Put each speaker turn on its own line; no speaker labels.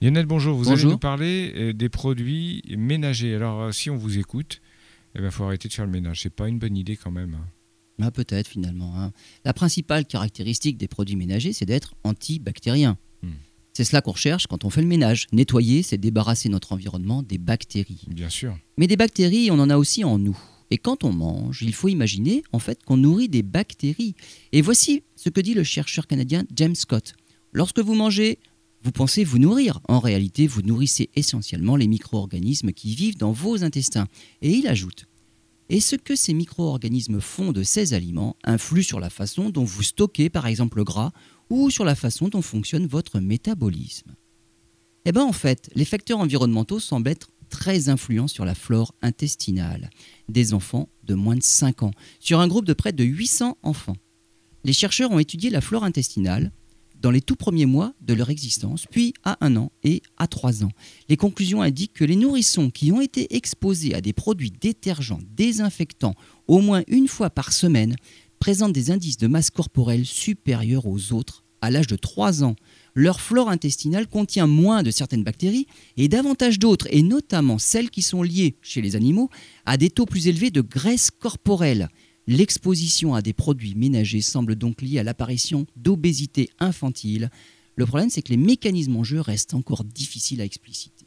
Lionel, bonjour. Vous allez
Bonjour.
nous parler euh, des produits ménagers. Alors, euh, si on vous écoute, il faut arrêter de faire le ménage. C'est pas une bonne idée quand même.
Ah, Peut-être finalement. hein. La principale caractéristique des produits ménagers, c'est d'être antibactérien.
Hmm.
C'est cela qu'on recherche quand on fait le ménage. Nettoyer, c'est débarrasser notre environnement des bactéries.
Bien sûr.
Mais des bactéries, on en a aussi en nous. Et quand on mange, il faut imaginer en fait qu'on nourrit des bactéries. Et voici ce que dit le chercheur canadien James Scott. Lorsque vous mangez, vous pensez vous nourrir. En réalité, vous nourrissez essentiellement les micro-organismes qui vivent dans vos intestins. Et il ajoute Et ce que ces micro-organismes font de ces aliments influe sur la façon dont vous stockez par exemple le gras ou sur la façon dont fonctionne votre métabolisme. Eh bien en fait, les facteurs environnementaux semblent être très influents sur la flore intestinale des enfants de moins de 5 ans, sur un groupe de près de 800 enfants. Les chercheurs ont étudié la flore intestinale dans les tout premiers mois de leur existence, puis à un an et à trois ans. Les conclusions indiquent que les nourrissons qui ont été exposés à des produits détergents, désinfectants, au moins une fois par semaine, présentent des indices de masse corporelle supérieurs aux autres à l'âge de 3 ans. Leur flore intestinale contient moins de certaines bactéries et davantage d'autres, et notamment celles qui sont liées, chez les animaux, à des taux plus élevés de graisse corporelle. L'exposition à des produits ménagers semble donc liée à l'apparition d'obésité infantile. Le problème, c'est que les mécanismes en jeu restent encore difficiles à expliciter.